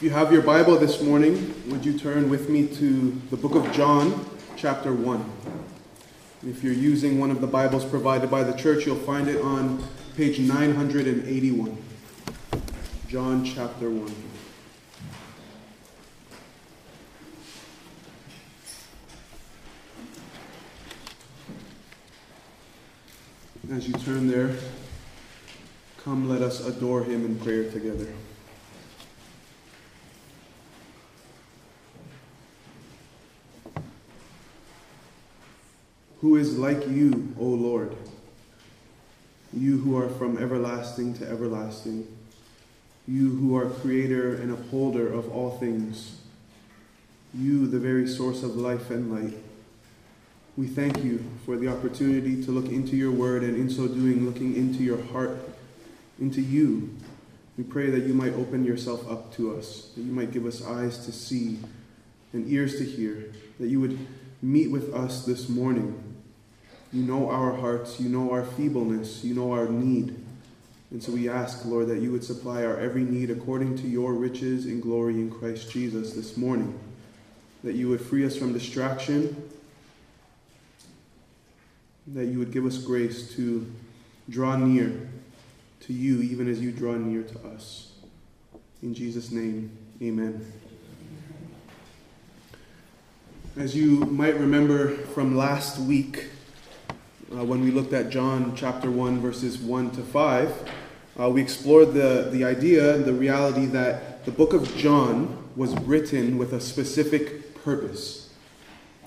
If you have your Bible this morning, would you turn with me to the book of John, chapter 1? If you're using one of the Bibles provided by the church, you'll find it on page 981. John chapter 1. As you turn there, come let us adore him in prayer together. Who is like you, O Lord? You who are from everlasting to everlasting, you who are creator and upholder of all things, you, the very source of life and light. We thank you for the opportunity to look into your word and in so doing, looking into your heart, into you. We pray that you might open yourself up to us, that you might give us eyes to see and ears to hear, that you would meet with us this morning you know our hearts, you know our feebleness, you know our need. And so we ask, Lord, that you would supply our every need according to your riches and glory in Christ Jesus this morning. That you would free us from distraction. That you would give us grace to draw near to you, even as you draw near to us. In Jesus' name, amen. As you might remember from last week, uh, when we looked at John chapter 1, verses 1 to 5, uh, we explored the, the idea, the reality that the book of John was written with a specific purpose.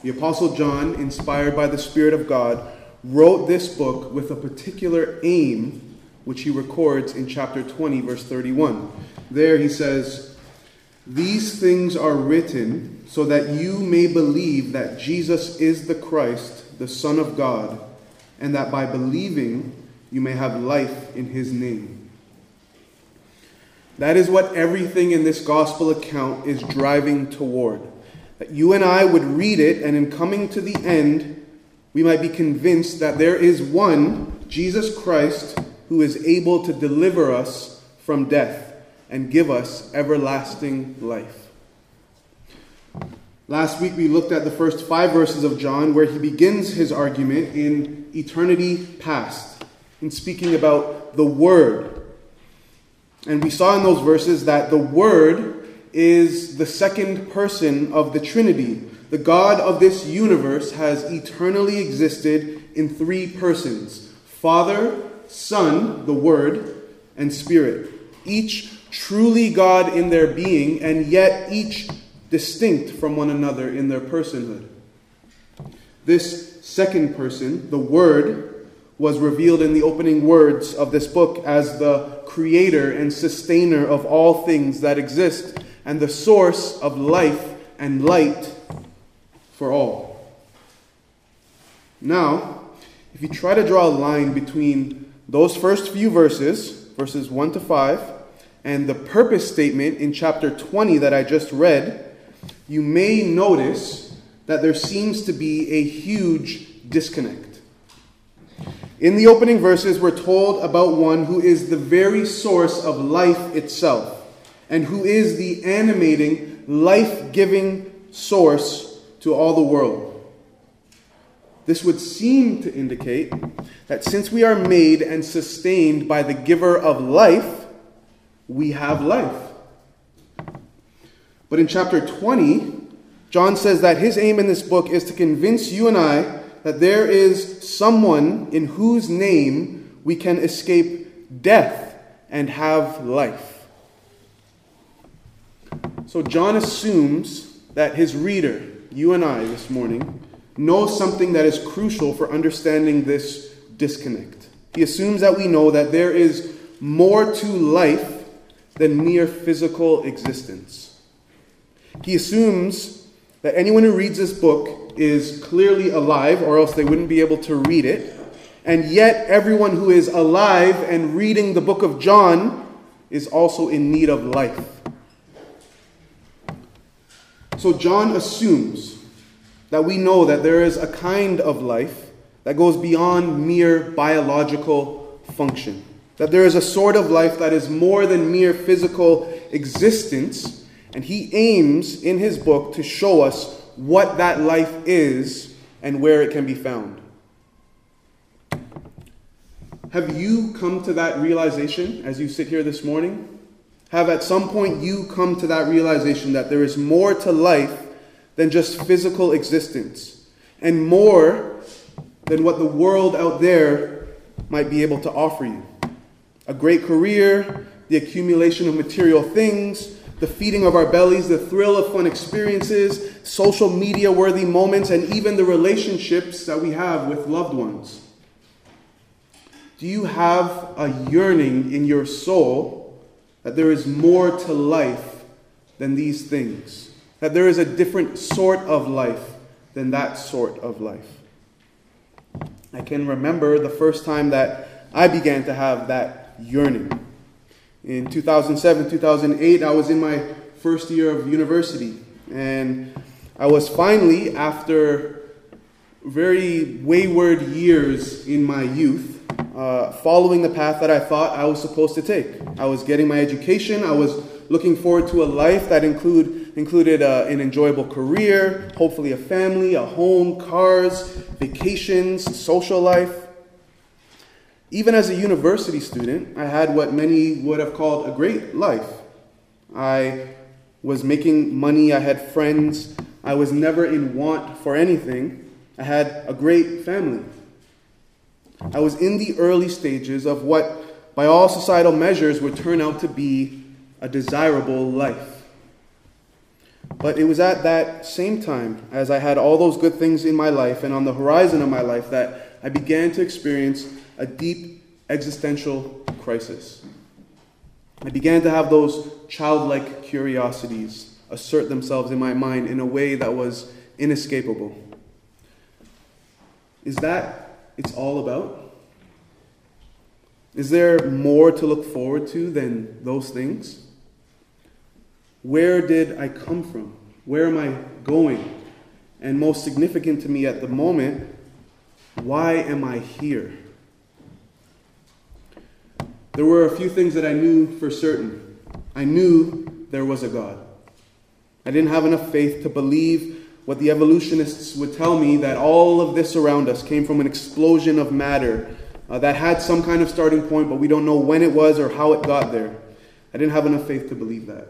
The Apostle John, inspired by the Spirit of God, wrote this book with a particular aim, which he records in chapter 20, verse 31. There he says, These things are written so that you may believe that Jesus is the Christ, the Son of God and that by believing you may have life in his name. That is what everything in this gospel account is driving toward. That you and I would read it, and in coming to the end, we might be convinced that there is one, Jesus Christ, who is able to deliver us from death and give us everlasting life. Last week we looked at the first five verses of John where he begins his argument in eternity past in speaking about the Word. And we saw in those verses that the Word is the second person of the Trinity. The God of this universe has eternally existed in three persons Father, Son, the Word, and Spirit. Each truly God in their being, and yet each distinct from one another in their personhood. This second person, the Word, was revealed in the opening words of this book as the creator and sustainer of all things that exist and the source of life and light for all. Now, if you try to draw a line between those first few verses, verses 1 to 5, and the purpose statement in chapter 20 that I just read, you may notice that there seems to be a huge disconnect. In the opening verses, we're told about one who is the very source of life itself and who is the animating, life giving source to all the world. This would seem to indicate that since we are made and sustained by the giver of life, we have life. But in chapter 20, John says that his aim in this book is to convince you and I that there is someone in whose name we can escape death and have life. So John assumes that his reader, you and I this morning, knows something that is crucial for understanding this disconnect. He assumes that we know that there is more to life than mere physical existence. He assumes that anyone who reads this book is clearly alive, or else they wouldn't be able to read it. And yet, everyone who is alive and reading the book of John is also in need of life. So, John assumes that we know that there is a kind of life that goes beyond mere biological function. That there is a sort of life that is more than mere physical existence And he aims in his book to show us what that life is and where it can be found. Have you come to that realization as you sit here this morning? Have at some point you come to that realization that there is more to life than just physical existence, and more than what the world out there might be able to offer you? A great career, the accumulation of material things, the feeding of our bellies, the thrill of fun experiences, social media worthy moments, and even the relationships that we have with loved ones. Do you have a yearning in your soul that there is more to life than these things? That there is a different sort of life than that sort of life? I can remember the first time that I began to have that yearning. In 2007, 2008, I was in my first year of university, and I was finally, after very wayward years in my youth, uh, following the path that I thought I was supposed to take. I was getting my education, I was looking forward to a life that include, included uh, an enjoyable career, hopefully a family, a home, cars, vacations, social life. Even as a university student, I had what many would have called a great life. I was making money, I had friends, I was never in want for anything. I had a great family. I was in the early stages of what, by all societal measures, would turn out to be a desirable life. But it was at that same time, as I had all those good things in my life and on the horizon of my life, that I began to experience a deep existential crisis. I began to have those childlike curiosities assert themselves in my mind in a way that was inescapable. Is that it's all about? Is there more to look forward to than those things? Where did I come from? Where am I going? And most significant to me at the moment, why am I here? There were a few things that I knew for certain. I knew there was a God. I didn't have enough faith to believe what the evolutionists would tell me that all of this around us came from an explosion of matter uh, that had some kind of starting point, but we don't know when it was or how it got there. I didn't have enough faith to believe that.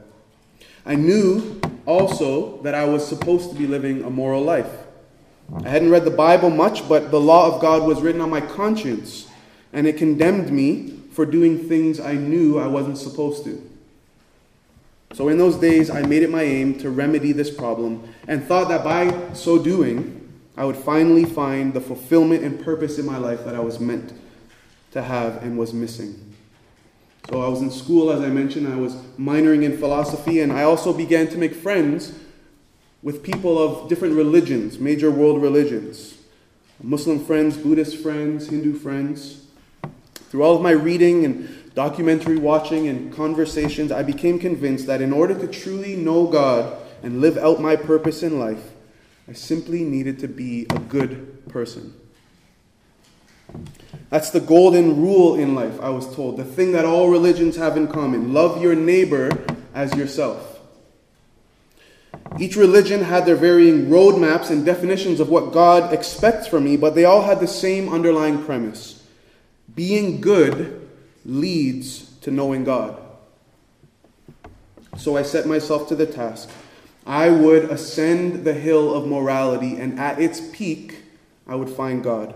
I knew also that I was supposed to be living a moral life. I hadn't read the Bible much, but the law of God was written on my conscience, and it condemned me for doing things I knew I wasn't supposed to. So in those days, I made it my aim to remedy this problem and thought that by so doing, I would finally find the fulfillment and purpose in my life that I was meant to have and was missing. So I was in school, as I mentioned, I was minoring in philosophy, and I also began to make friends with people of different religions, major world religions Muslim friends, Buddhist friends, Hindu friends. Through all of my reading and documentary watching and conversations, I became convinced that in order to truly know God and live out my purpose in life, I simply needed to be a good person. That's the golden rule in life, I was told. The thing that all religions have in common love your neighbor as yourself. Each religion had their varying roadmaps and definitions of what God expects from me, but they all had the same underlying premise being good leads to knowing God. So I set myself to the task. I would ascend the hill of morality, and at its peak, I would find God.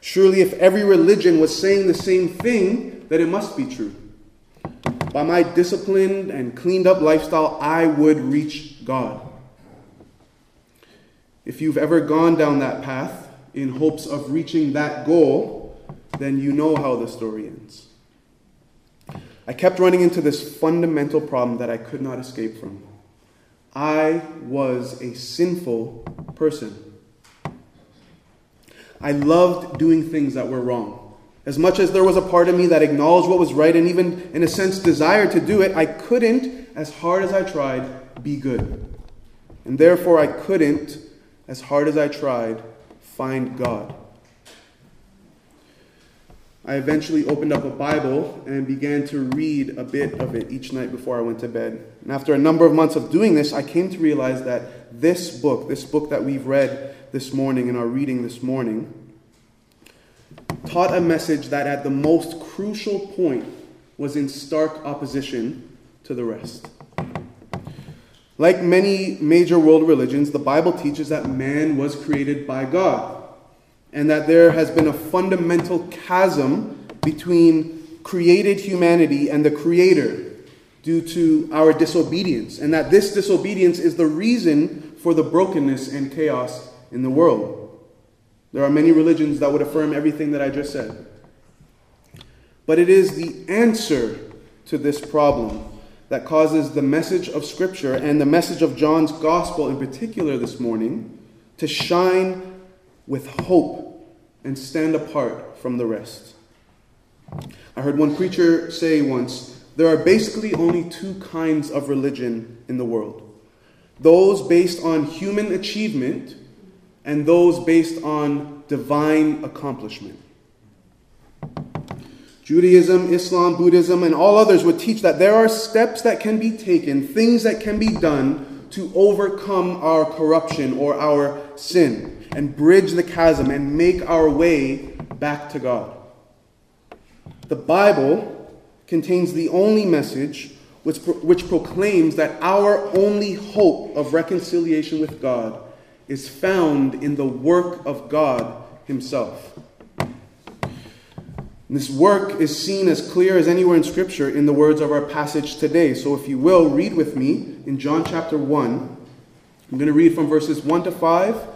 Surely, if every religion was saying the same thing, then it must be true. By my disciplined and cleaned up lifestyle, I would reach God. If you've ever gone down that path in hopes of reaching that goal, then you know how the story ends. I kept running into this fundamental problem that I could not escape from. I was a sinful person. I loved doing things that were wrong. As much as there was a part of me that acknowledged what was right and even, in a sense, desired to do it, I couldn't, as hard as I tried, be good. And therefore, I couldn't, as hard as I tried, find God. I eventually opened up a Bible and began to read a bit of it each night before I went to bed. And after a number of months of doing this, I came to realize that this book, this book that we've read this morning in our reading this morning, taught a message that at the most crucial point was in stark opposition to the rest. Like many major world religions, the Bible teaches that man was created by God and that there has been a fundamental chasm between created humanity and the Creator due to our disobedience, and that this disobedience is the reason for the brokenness and chaos in the world. There are many religions that would affirm everything that I just said. But it is the answer to this problem that causes the message of Scripture and the message of John's Gospel in particular this morning to shine with hope and stand apart from the rest. I heard one preacher say once there are basically only two kinds of religion in the world those based on human achievement and those based on divine accomplishment. Judaism, Islam, Buddhism, and all others would teach that there are steps that can be taken, things that can be done to overcome our corruption or our sin and bridge the chasm and make our way back to God. The Bible contains the only message which, which proclaims that our only hope of reconciliation with God is found in the work of God Himself. This work is seen as clear as anywhere in Scripture in the words of our passage today. So, if you will, read with me in John chapter 1. I'm going to read from verses 1 to 5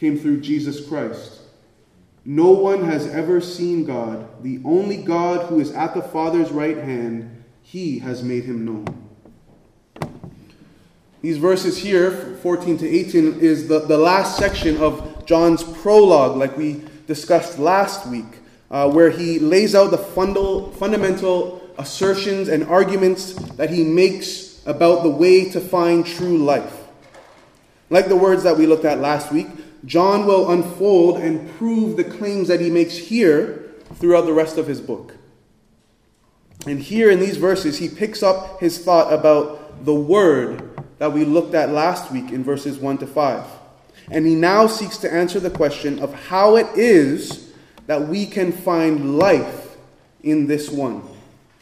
came through Jesus Christ. No one has ever seen God, the only God who is at the Father's right hand, he has made him known. These verses here, 14 to 18, is the, the last section of John's prologue, like we discussed last week uh, where he lays out the fundal, fundamental assertions and arguments that he makes about the way to find true life. Like the words that we looked at last week, John will unfold and prove the claims that he makes here throughout the rest of his book. And here in these verses, he picks up his thought about the word that we looked at last week in verses 1 to 5. And he now seeks to answer the question of how it is that we can find life in this one?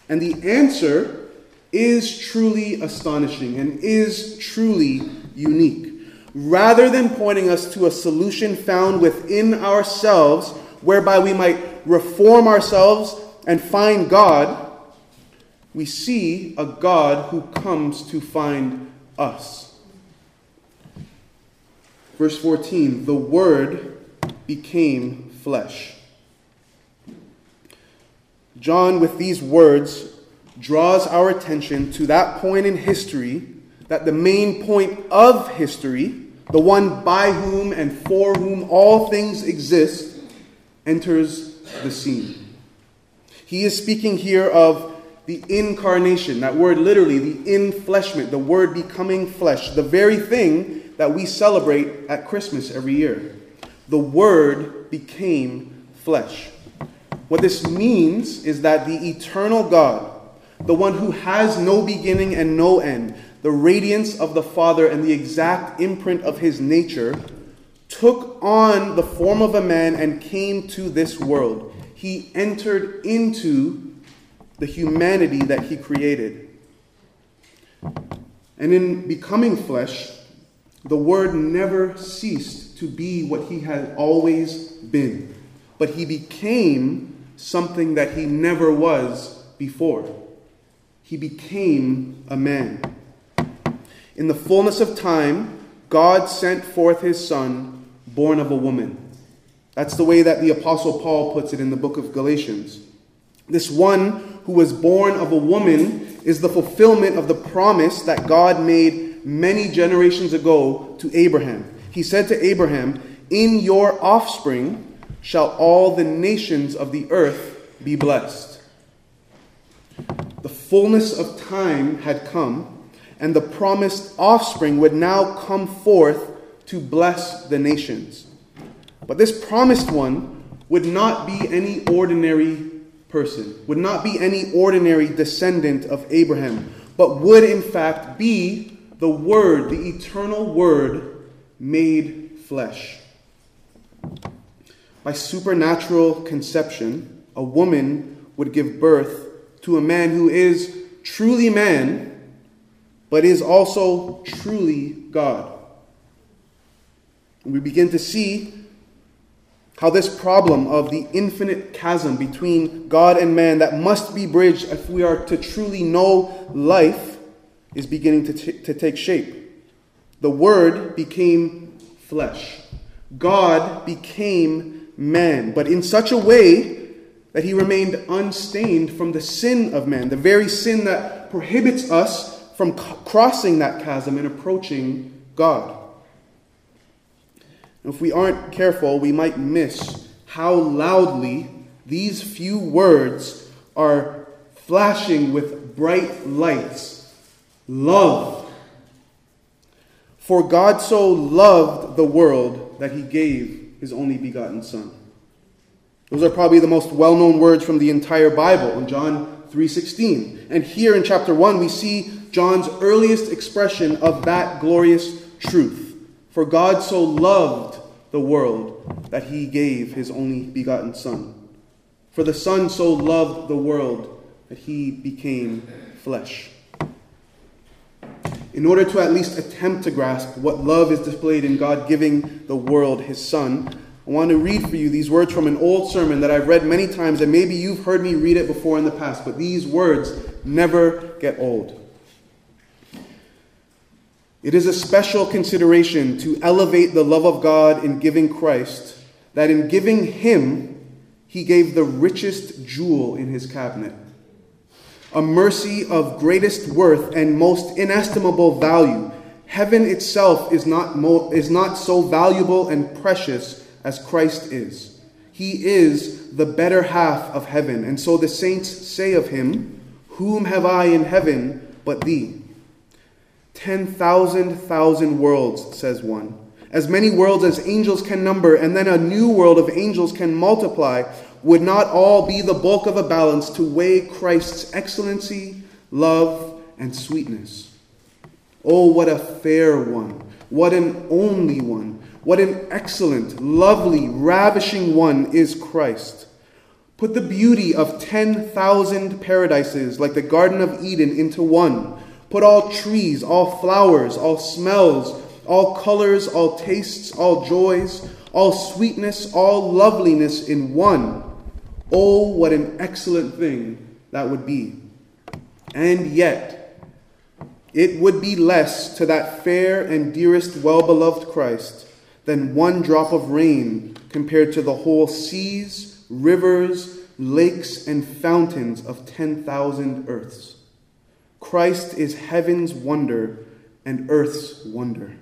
And the answer is truly astonishing and is truly unique. Rather than pointing us to a solution found within ourselves, whereby we might reform ourselves and find God, we see a God who comes to find us. Verse 14 The Word became flesh John, with these words, draws our attention to that point in history, that the main point of history, the one by whom and for whom all things exist, enters the scene. He is speaking here of the incarnation, that word literally, the infleshment, the word becoming flesh, the very thing that we celebrate at Christmas every year. The word became flesh. What this means is that the eternal God, the one who has no beginning and no end, the radiance of the Father and the exact imprint of his nature, took on the form of a man and came to this world. He entered into the humanity that he created. And in becoming flesh, the Word never ceased to be what he had always been, but he became something that he never was before. He became a man. In the fullness of time, God sent forth his Son, born of a woman. That's the way that the Apostle Paul puts it in the book of Galatians. This one who was born of a woman is the fulfillment of the promise that God made many generations ago to Abraham. He said to Abraham, In your offspring shall all the nations of the earth be blessed. The fullness of time had come and the promised offspring would now come forth to bless the nations. But this promised one would not be any ordinary person, would not be any ordinary descendant of Abraham, but would in fact be the Word, the eternal Word made flesh. By supernatural conception, a woman would give birth to a man who is truly man but is also truly God. We begin to see how this problem of the infinite chasm between God and man that must be bridged if we are to truly know life is beginning to, t- to take shape. The Word became flesh. God became man, but in such a way that he remained unstained from the sin of man, the very sin that prohibits us from crossing that chasm and approaching God. if we aren't careful, we might miss how loudly these few words are flashing with bright lights. Love. For God so loved the world that he gave his only begotten Son. Those are probably the most well known words from the entire Bible in John 3:16. And here in chapter 1 we see John's earliest expression of that glorious truth. For God so loved the world that he gave his only begotten Son. For the Son so loved the world that he became flesh. In order to at least attempt to grasp what love is displayed in God giving the world his Son, I want to read for you these words from an old sermon that I've read many times, and maybe you've heard me read it before in the past, but these words never get old. It is a special consideration to elevate the love of God in giving Christ, that in giving Him, He gave the richest jewel in His cabinet. A mercy of greatest worth and most inestimable value. Heaven itself is not, mo- is not so valuable and precious as Christ is. He is the better half of heaven. And so the saints say of Him, Whom have I in heaven but Thee? 10,000 thousand worlds, says one. As many worlds as angels can number, and then a new world of angels can multiply, would not all be the bulk of a balance to weigh Christ's excellency, love, and sweetness? Oh, what a fair one! What an only one! What an excellent, lovely, ravishing one is Christ! Put the beauty of 10,000 paradises like the Garden of Eden into one Put all trees, all flowers, all smells, all colors, all tastes, all joys, all sweetness, all loveliness in one. Oh, what an excellent thing that would be. And yet, it would be less to that fair and dearest, well beloved Christ than one drop of rain compared to the whole seas, rivers, lakes, and fountains of 10,000 earths. Christ is heaven's wonder and earth's wonder.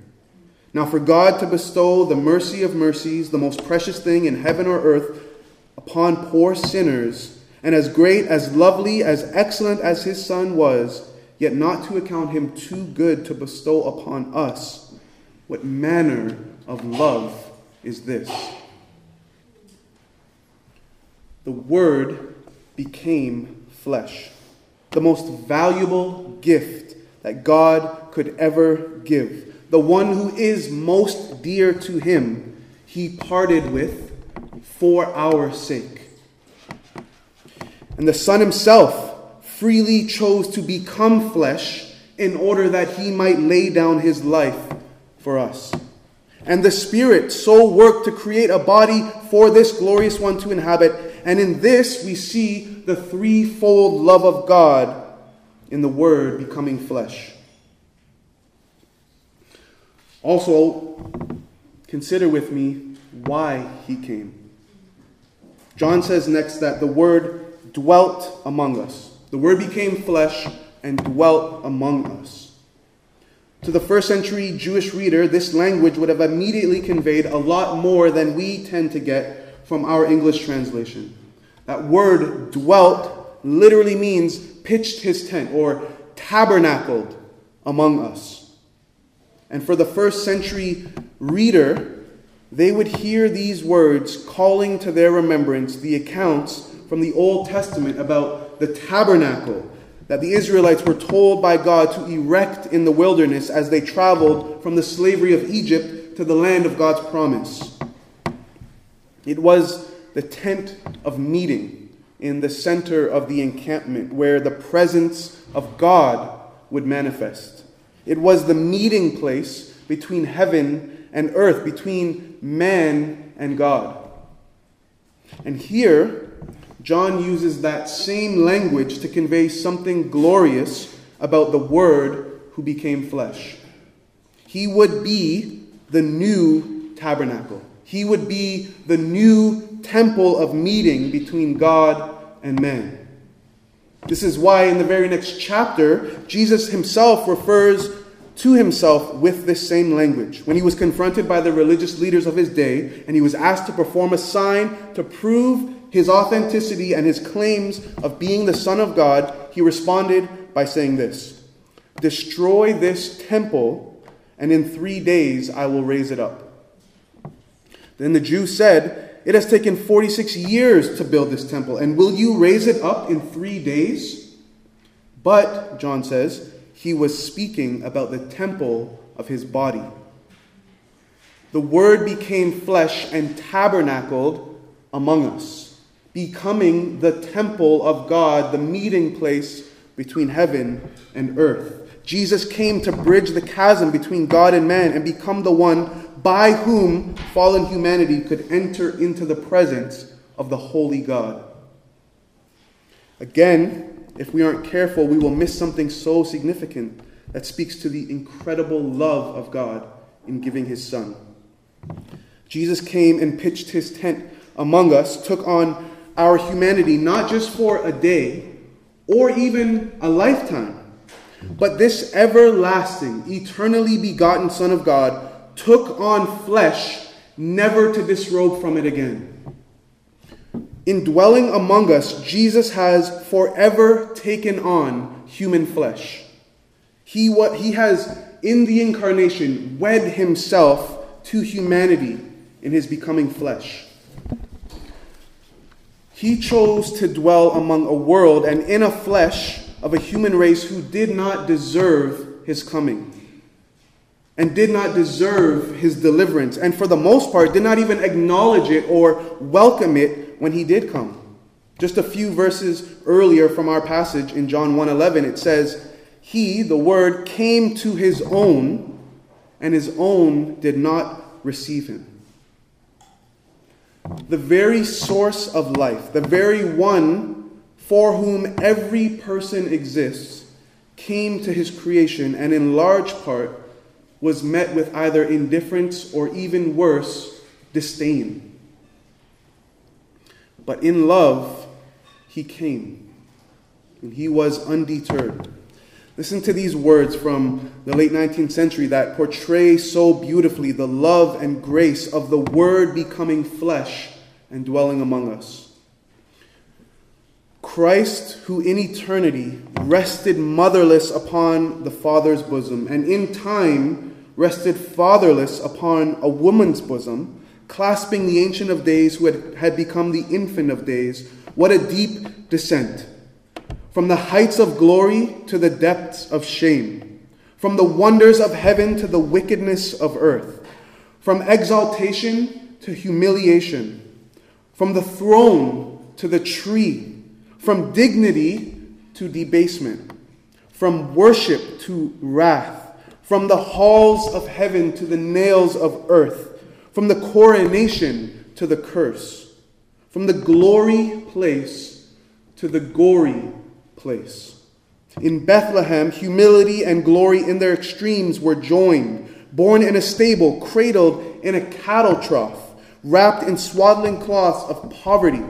Now, for God to bestow the mercy of mercies, the most precious thing in heaven or earth, upon poor sinners, and as great, as lovely, as excellent as his Son was, yet not to account him too good to bestow upon us, what manner of love is this? The Word became flesh the most valuable gift that God could ever give. The one who is most dear to him, he parted with for our sake. And the Son himself freely chose to become flesh in order that he might lay down his life for us. And the Spirit so worked to create a body for this glorious one to inhabit. And in this we see the threefold love of God in the Word becoming flesh. Also, consider with me why he came. John says next that the Word dwelt among us. The Word became flesh and dwelt among us. To the first century Jewish reader, this language would have immediately conveyed a lot more than we tend to get from our English translation. That word dwelt literally means pitched his tent or tabernacled among us. And for the first century reader, they would hear these words calling to their remembrance the accounts from the Old Testament about the tabernacle that the Israelites were told by God to erect in the wilderness as they traveled from the slavery of Egypt to the land of God's promise. It was the tent of meeting in the center of the encampment where the presence of God would manifest. It was the meeting place between heaven and earth, between man and God. And here, John uses that same language to convey something glorious about the Word who became flesh. He would be the new tabernacle, he would be the new temple of meeting between God and man. This is why in the very next chapter, Jesus himself refers to himself with this same language. When he was confronted by the religious leaders of his day and he was asked to perform a sign to prove his authenticity and his claims of being the Son of God, he responded by saying this Destroy this temple, and in three days I will raise it up. Then the Jews said, It has taken 46 years to build this temple, and will you raise it up in three days? But, John says, he was speaking about the temple of his body. The Word became flesh and tabernacled among us becoming the temple of God, the meeting place between heaven and earth. Jesus came to bridge the chasm between God and man and become the one by whom fallen humanity could enter into the presence of the holy God. Again, if we aren't careful, we will miss something so significant that speaks to the incredible love of God in giving his Son. Jesus came and pitched his tent among us, took on our humanity not just for a day or even a lifetime, but this everlasting, eternally begotten Son of God took on flesh, never to disrobe from it again. In dwelling among us, Jesus has forever taken on human flesh. He, what, he has, in the incarnation, wed himself to humanity in his becoming flesh. He chose to dwell among a world and in a flesh of a human race who did not deserve his coming and did not deserve his deliverance, and for the most part, did not even acknowledge it or welcome it when he did come. Just a few verses earlier from our passage in John 1:11 it says, "He, the word, came to his own, and his own did not receive him." the very source of life, the very one for whom every person exists, came to his creation and in large part was met with either indifference or even worse, disdain. But in love, he came, and he was undeterred. Listen to these words from the late 19th century that portray so beautifully the love and grace of the Word becoming flesh and dwelling among us. Christ, who in eternity rested motherless upon the Father's bosom, and in time rested fatherless upon a woman's bosom, clasping the Ancient of Days who had, had become the Infant of Days, what a deep descent! From the heights of glory to the depths of shame, from the wonders of heaven to the wickedness of earth, from exaltation to humiliation, from the throne to the tree, from dignity to debasement, from worship to wrath, from the halls of heaven to the nails of earth, from the coronation to the curse, from the glory place to the gory place. In Bethlehem, humility and glory in their extremes were joined, born in a stable, cradled in a cattle trough, wrapped in swaddling cloths of poverty.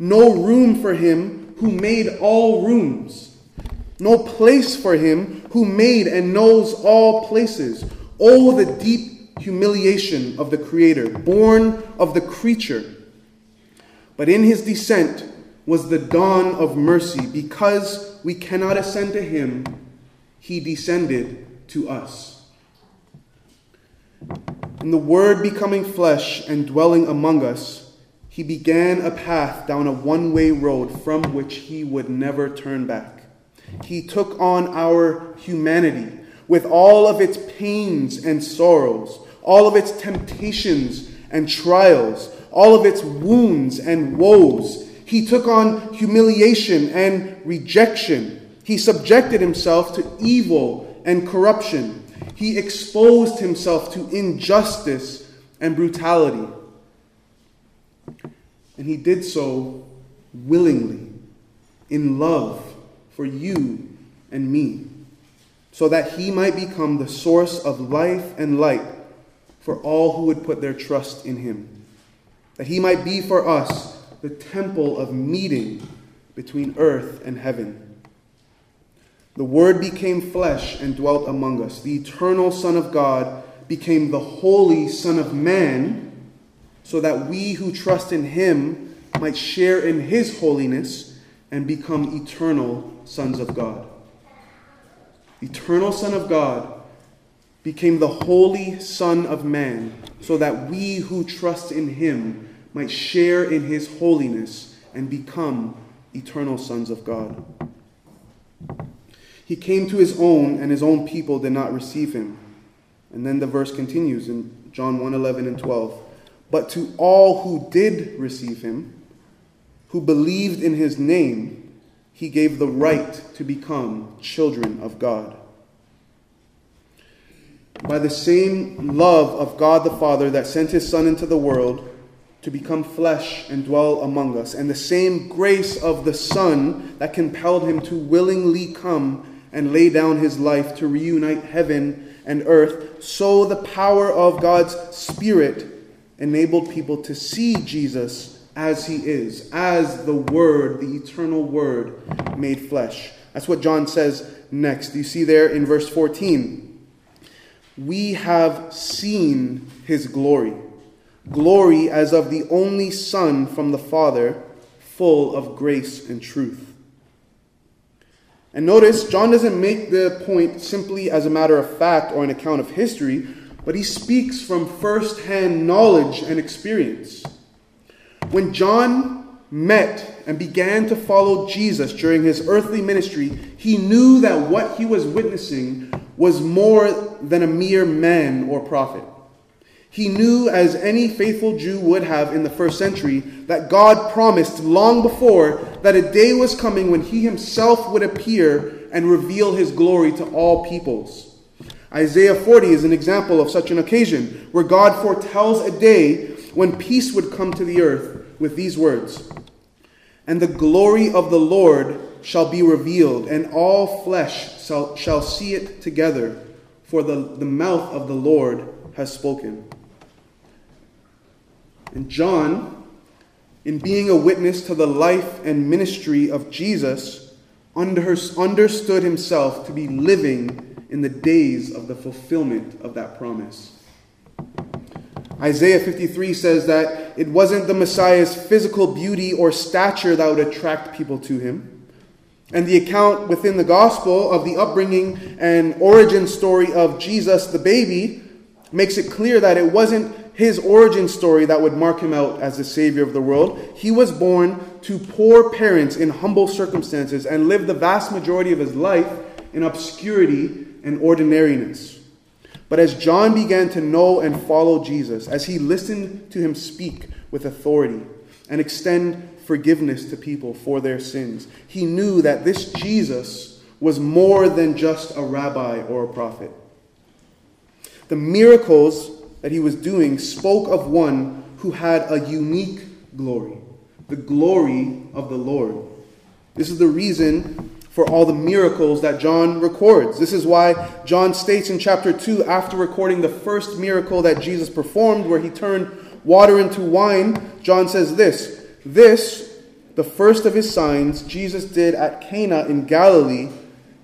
No room for him who made all rooms, no place for him who made and knows all places. Oh, the deep humiliation of the Creator, born of the creature. But in his descent was the dawn of mercy because we cannot ascend to him, he descended to us. In the Word becoming flesh and dwelling among us, he began a path down a one way road from which he would never turn back. He took on our humanity with all of its pains and sorrows, all of its temptations and trials, all of its wounds and woes he took on humiliation and rejection. He subjected himself to evil and corruption. He exposed himself to injustice and brutality. And he did so willingly, in love for you and me, so that he might become the source of life and light for all who would put their trust in him. That he might be for us the temple of meeting between earth and heaven. The Word became flesh and dwelt among us. The eternal Son of God became the holy Son of Man, so that we who trust in Him might share in His holiness and become eternal sons of God. Eternal Son of God became the holy Son of Man, so that we who trust in Him might share in his holiness and become eternal sons of God. He came to his own, and his own people did not receive him. And then the verse continues in John 1 11 and 12. But to all who did receive him, who believed in his name, he gave the right to become children of God. By the same love of God the Father that sent his Son into the world, to become flesh and dwell among us, and the same grace of the Son that compelled him to willingly come and lay down his life to reunite heaven and earth, so the power of God's Spirit enabled people to see Jesus as he is, as the Word, the eternal Word made flesh. That's what John says next. You see there in verse 14. We have seen his glory glory as of the only Son from the Father, full of grace and truth. And notice, John doesn't make the point simply as a matter of fact or an account of history, but he speaks from first hand knowledge and experience. When John met and began to follow Jesus during his earthly ministry, he knew that what he was witnessing was more than a mere man or prophet. He knew, as any faithful Jew would have in the first century, that God promised long before that a day was coming when he himself would appear and reveal his glory to all peoples. Isaiah 40 is an example of such an occasion, where God foretells a day when peace would come to the earth with these words And the glory of the Lord shall be revealed, and all flesh shall, shall see it together, for the, the mouth of the Lord has spoken. And John, in being a witness to the life and ministry of Jesus, understood himself to be living in the days of the fulfillment of that promise. Isaiah 53 says that it wasn't the Messiah's physical beauty or stature that would attract people to him. And the account within the gospel of the upbringing and origin story of Jesus the baby makes it clear that it wasn't his origin story that would mark him out as the Savior of the world. He was born to poor parents in humble circumstances and lived the vast majority of his life in obscurity and ordinariness. But as John began to know and follow Jesus, as he listened to him speak with authority and extend forgiveness to people for their sins. He knew that this Jesus was more than just a rabbi or a prophet. The miracles that he was doing spoke of one who had a unique glory, the glory of the Lord. This is the reason for all the miracles that John records. This is why John states in chapter 2, after recording the first miracle that Jesus performed, where he turned water into wine, John says this This, the first of his signs, Jesus did at Cana in Galilee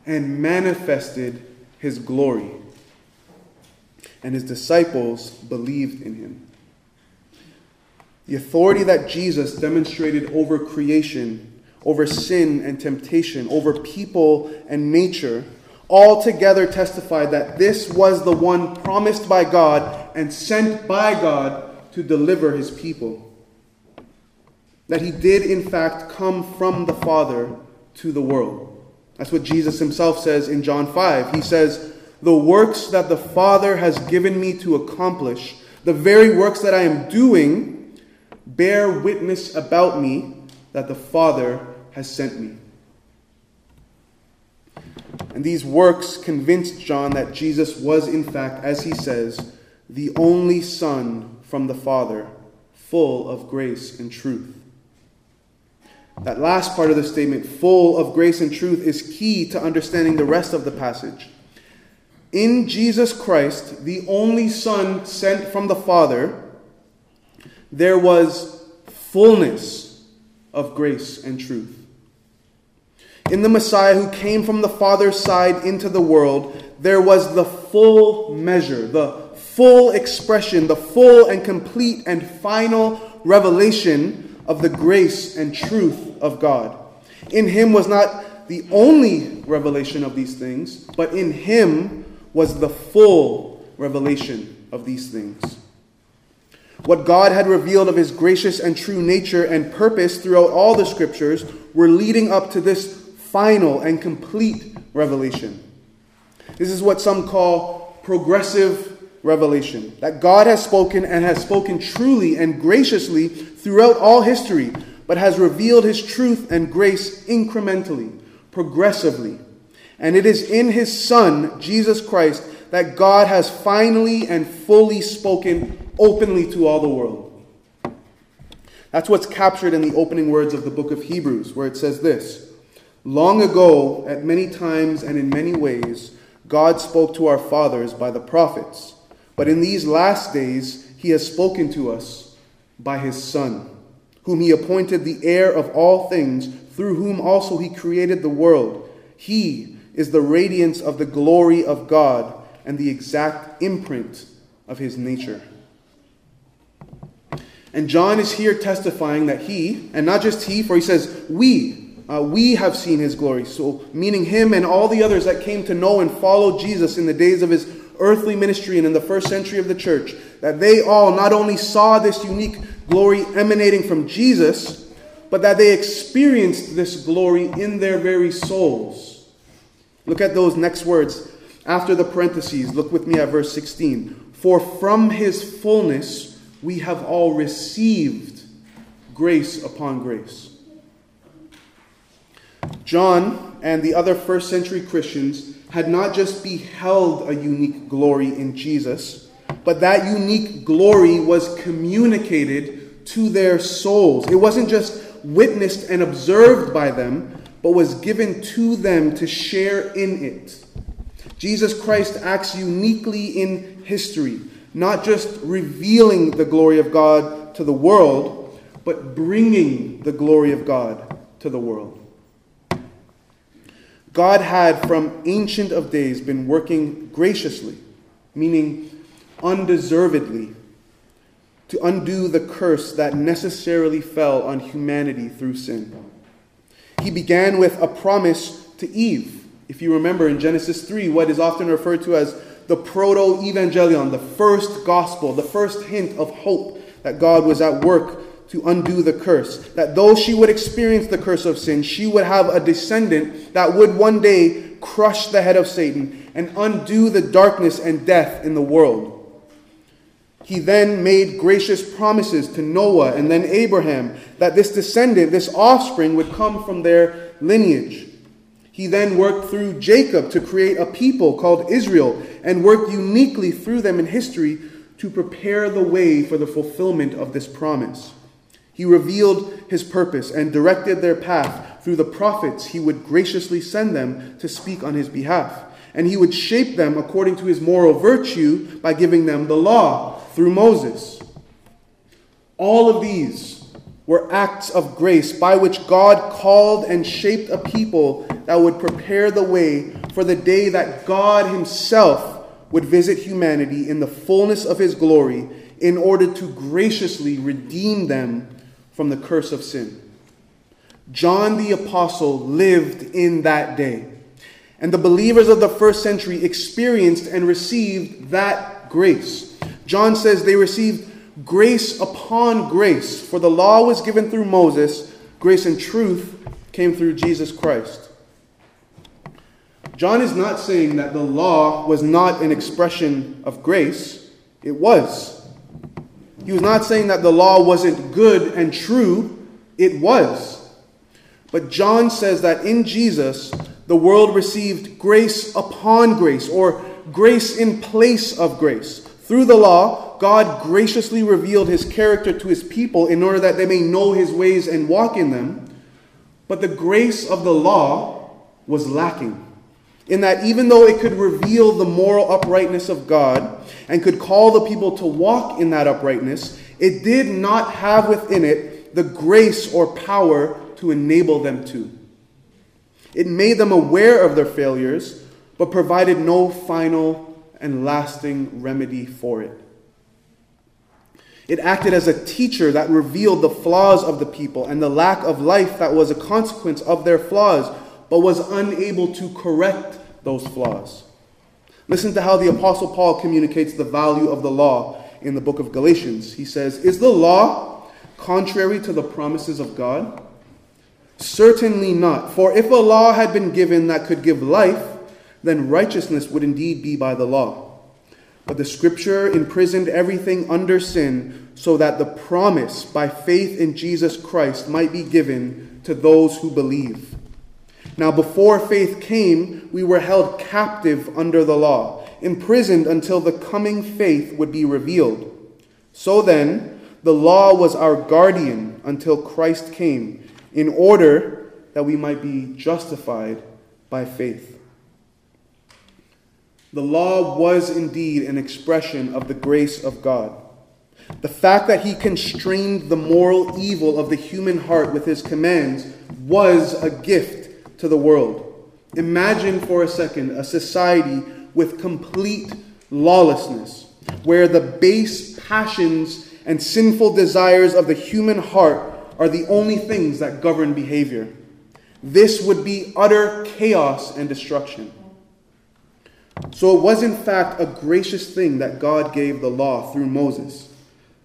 and manifested his glory. And his disciples believed in him. The authority that Jesus demonstrated over creation, over sin and temptation, over people and nature, all together testified that this was the one promised by God and sent by God to deliver his people. That he did, in fact, come from the Father to the world. That's what Jesus himself says in John 5. He says, The works that the Father has given me to accomplish, the very works that I am doing, bear witness about me that the Father has sent me. And these works convinced John that Jesus was, in fact, as he says, the only Son from the Father, full of grace and truth. That last part of the statement, full of grace and truth, is key to understanding the rest of the passage. In Jesus Christ, the only Son sent from the Father, there was fullness of grace and truth. In the Messiah who came from the Father's side into the world, there was the full measure, the full expression, the full and complete and final revelation of the grace and truth of God. In him was not the only revelation of these things, but in him was the full revelation of these things. What God had revealed of his gracious and true nature and purpose throughout all the scriptures were leading up to this final and complete revelation. This is what some call progressive revelation that God has spoken and has spoken truly and graciously throughout all history, but has revealed his truth and grace incrementally, progressively. And it is in his Son, Jesus Christ, that God has finally and fully spoken openly to all the world. That's what's captured in the opening words of the book of Hebrews, where it says this Long ago, at many times and in many ways, God spoke to our fathers by the prophets, but in these last days, he has spoken to us by his Son, whom he appointed the heir of all things, through whom also he created the world. He is the radiance of the glory of God and the exact imprint of his nature. And John is here testifying that he, and not just he, for he says, we, uh, we have seen his glory. So, meaning him and all the others that came to know and follow Jesus in the days of his earthly ministry and in the first century of the church, that they all not only saw this unique glory emanating from Jesus, but that they experienced this glory in their very souls. Look at those next words after the parentheses. Look with me at verse 16. For from his fullness, we have all received grace upon grace. John and the other first century Christians had not just beheld a unique glory in Jesus, but that unique glory was communicated to their souls. It wasn't just witnessed and observed by them, but was given to them to share in it. Jesus Christ acts uniquely in history not just revealing the glory of God to the world, but bringing the glory of God to the world. God had from ancient of days been working graciously, meaning undeservedly, to undo the curse that necessarily fell on humanity through sin. He began with a promise to Eve. If you remember in Genesis 3, what is often referred to as the proto evangelion, the first gospel, the first hint of hope that God was at work to undo the curse. That though she would experience the curse of sin, she would have a descendant that would one day crush the head of Satan and undo the darkness and death in the world. He then made gracious promises to Noah and then Abraham that this descendant, this offspring, would come from their lineage. He then worked through Jacob to create a people called Israel and worked uniquely through them in history to prepare the way for the fulfillment of this promise. He revealed his purpose and directed their path through the prophets he would graciously send them to speak on his behalf. And he would shape them according to his moral virtue by giving them the law through Moses. All of these were acts of grace by which God called and shaped a people that would prepare the way for the day that God Himself would visit humanity in the fullness of His glory in order to graciously redeem them from the curse of sin. John the Apostle lived in that day. And the believers of the first century experienced and received that grace. John says they received grace upon grace, for the law was given through Moses, grace and truth came through Jesus Christ. John is not saying that the law was not an expression of grace, it was. He was not saying that the law wasn't good and true, it was. But John says that in Jesus, the world received grace upon grace, or grace in place of grace. Through the law, God graciously revealed his character to his people in order that they may know his ways and walk in them. But the grace of the law was lacking. In that, even though it could reveal the moral uprightness of God and could call the people to walk in that uprightness, it did not have within it the grace or power to enable them to. It made them aware of their failures, but provided no final and lasting remedy for it. It acted as a teacher that revealed the flaws of the people and the lack of life that was a consequence of their flaws, but was unable to correct those flaws. Listen to how the Apostle Paul communicates the value of the law in the book of Galatians. He says, Is the law contrary to the promises of God? Certainly not. For if a law had been given that could give life, then righteousness would indeed be by the law. But the scripture imprisoned everything under sin so that the promise by faith in Jesus Christ might be given to those who believe. Now, before faith came, we were held captive under the law, imprisoned until the coming faith would be revealed. So then, the law was our guardian until Christ came, in order that we might be justified by faith. The law was indeed an expression of the grace of God. The fact that he constrained the moral evil of the human heart with his commands was a gift to the world. Imagine for a second a society with complete lawlessness, where the base passions and sinful desires of the human heart are the only things that govern behavior. This would be utter chaos and destruction. So it was, in fact, a gracious thing that God gave the law through Moses.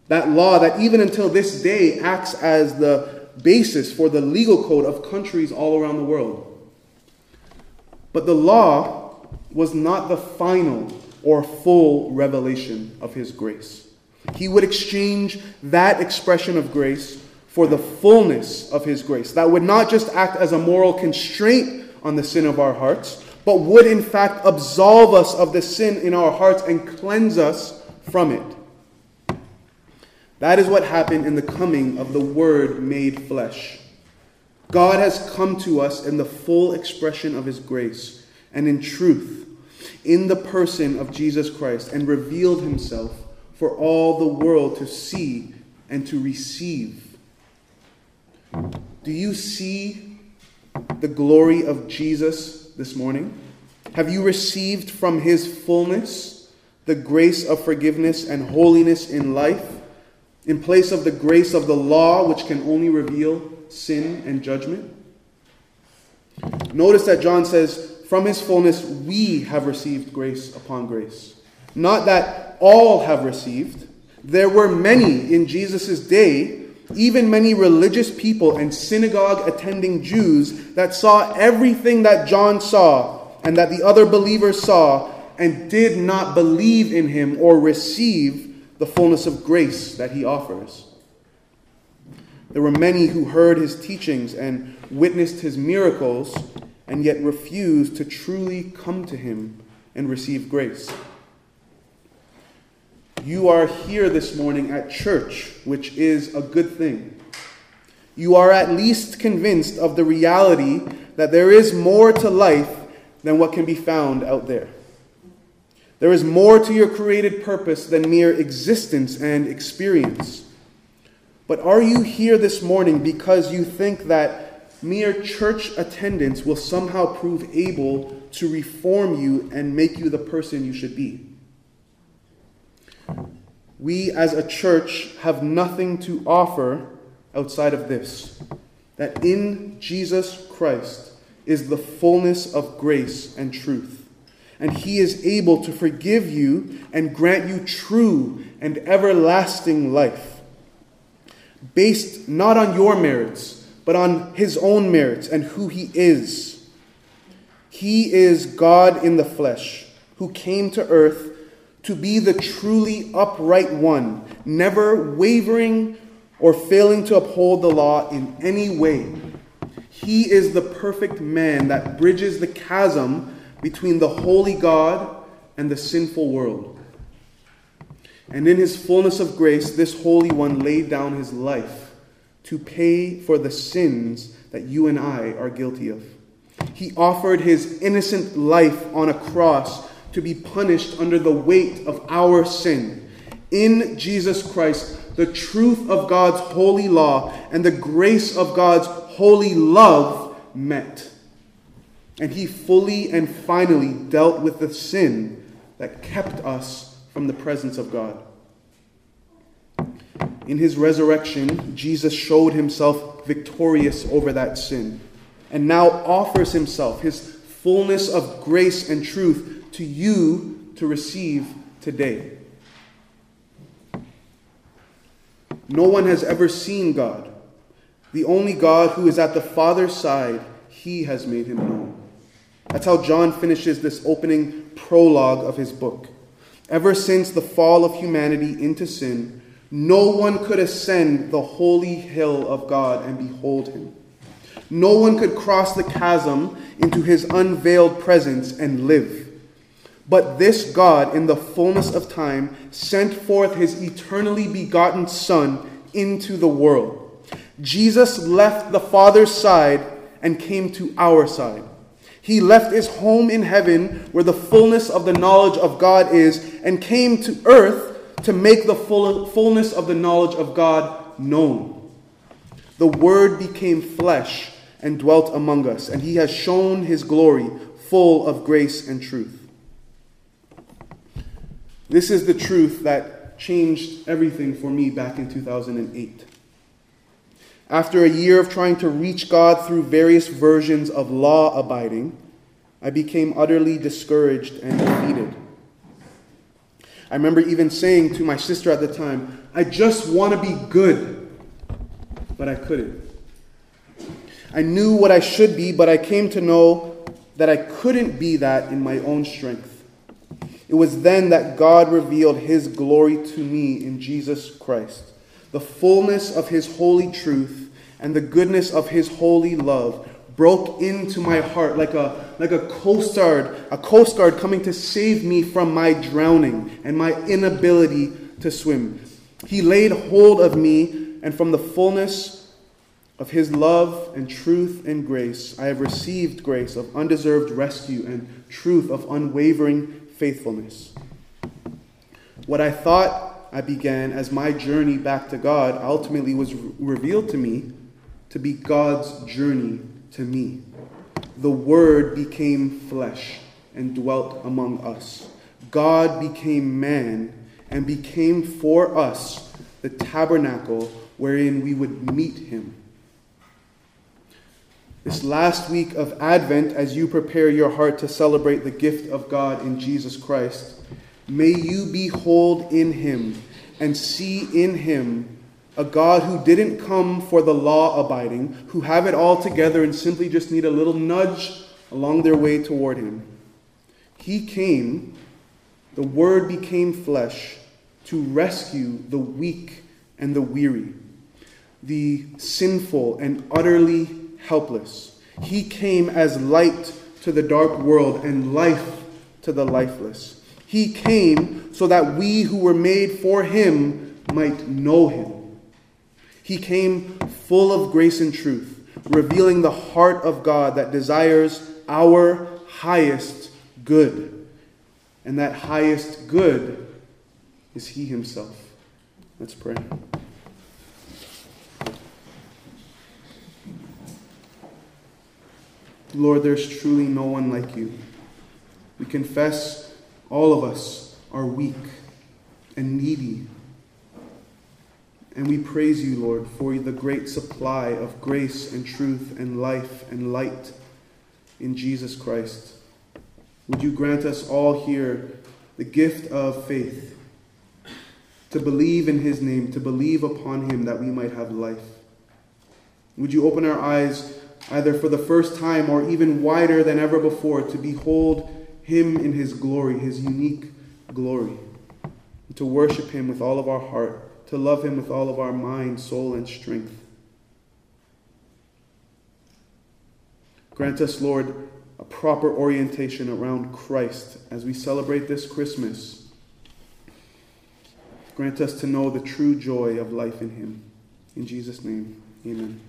That law that, even until this day, acts as the basis for the legal code of countries all around the world. But the law was not the final or full revelation of His grace. He would exchange that expression of grace for the fullness of His grace. That would not just act as a moral constraint on the sin of our hearts, but would in fact absolve us of the sin in our hearts and cleanse us from it. That is what happened in the coming of the Word made flesh. God has come to us in the full expression of His grace and in truth in the person of Jesus Christ and revealed Himself for all the world to see and to receive. Do you see the glory of Jesus this morning? Have you received from his fullness the grace of forgiveness and holiness in life, in place of the grace of the law, which can only reveal sin and judgment? Notice that John says, From his fullness we have received grace upon grace. Not that all have received. There were many in Jesus' day even many religious people and synagogue attending Jews that saw everything that John saw and that the other believers saw and did not believe in him or receive the fullness of grace that he offers. There were many who heard his teachings and witnessed his miracles and yet refused to truly come to him and receive grace. You are here this morning at church, which is a good thing. You are at least convinced of the reality that there is more to life than what can be found out there. There is more to your created purpose than mere existence and experience. But are you here this morning because you think that mere church attendance will somehow prove able to reform you and make you the person you should be? We as a church have nothing to offer outside of this that in Jesus Christ is the fullness of grace and truth and he is able to forgive you and grant you true and everlasting life, based not on your merits, but on his own merits and who he is. He is God in the flesh, who came to earth to be the truly upright one, never wavering or failing to uphold the law in any way. He is the perfect man that bridges the chasm between the holy God and the sinful world. And in his fullness of grace, this Holy One laid down his life to pay for the sins that you and I are guilty of. He offered his innocent life on a cross to be punished under the weight of our sin. In Jesus Christ, the truth of God's holy law and the grace of God's holy love met. And he fully and finally dealt with the sin that kept us from the presence of God. In his resurrection, Jesus showed himself victorious over that sin and now offers himself, his fullness of grace and truth, to you to receive today. No one has ever seen God. The only God who is at the Father's side, he has made him known. That's how John finishes this opening prologue of his book. Ever since the fall of humanity into sin, no one could ascend the holy hill of God and behold him. No one could cross the chasm into his unveiled presence and live. But this God, in the fullness of time, sent forth his eternally begotten Son into the world. Jesus left the Father's side and came to our side. He left his home in heaven where the fullness of the knowledge of God is and came to earth to make the full, fullness of the knowledge of God known. The Word became flesh and dwelt among us, and he has shown his glory, full of grace and truth. This is the truth that changed everything for me back in 2008. After a year of trying to reach God through various versions of law abiding, I became utterly discouraged and defeated. I remember even saying to my sister at the time, I just want to be good, but I couldn't. I knew what I should be, but I came to know that I couldn't be that in my own strength. It was then that God revealed His glory to me in Jesus Christ the fullness of his holy truth and the goodness of his holy love broke into my heart like a, like a coast guard, a coast guard coming to save me from my drowning and my inability to swim. He laid hold of me, and from the fullness of his love and truth and grace, I have received grace of undeserved rescue and truth of unwavering faithfulness. What I thought I began as my journey back to God ultimately was re- revealed to me to be God's journey to me. The Word became flesh and dwelt among us. God became man and became for us the tabernacle wherein we would meet him. This last week of Advent, as you prepare your heart to celebrate the gift of God in Jesus Christ, May you behold in him and see in him a God who didn't come for the law abiding, who have it all together and simply just need a little nudge along their way toward him. He came, the Word became flesh, to rescue the weak and the weary, the sinful and utterly helpless. He came as light to the dark world and life to the lifeless. He came so that we who were made for him might know him. He came full of grace and truth, revealing the heart of God that desires our highest good. And that highest good is he himself. Let's pray. Lord, there's truly no one like you. We confess all of us are weak and needy. And we praise you, Lord, for the great supply of grace and truth and life and light in Jesus Christ. Would you grant us all here the gift of faith, to believe in his name, to believe upon him that we might have life? Would you open our eyes either for the first time or even wider than ever before, to behold Him in His glory, His unique glory, to worship Him with all of our heart, to love Him with all of our mind, soul, and strength. Grant us, Lord, a proper orientation around Christ as we celebrate this Christmas. Grant us to know the true joy of life in Him. In Jesus' name, amen.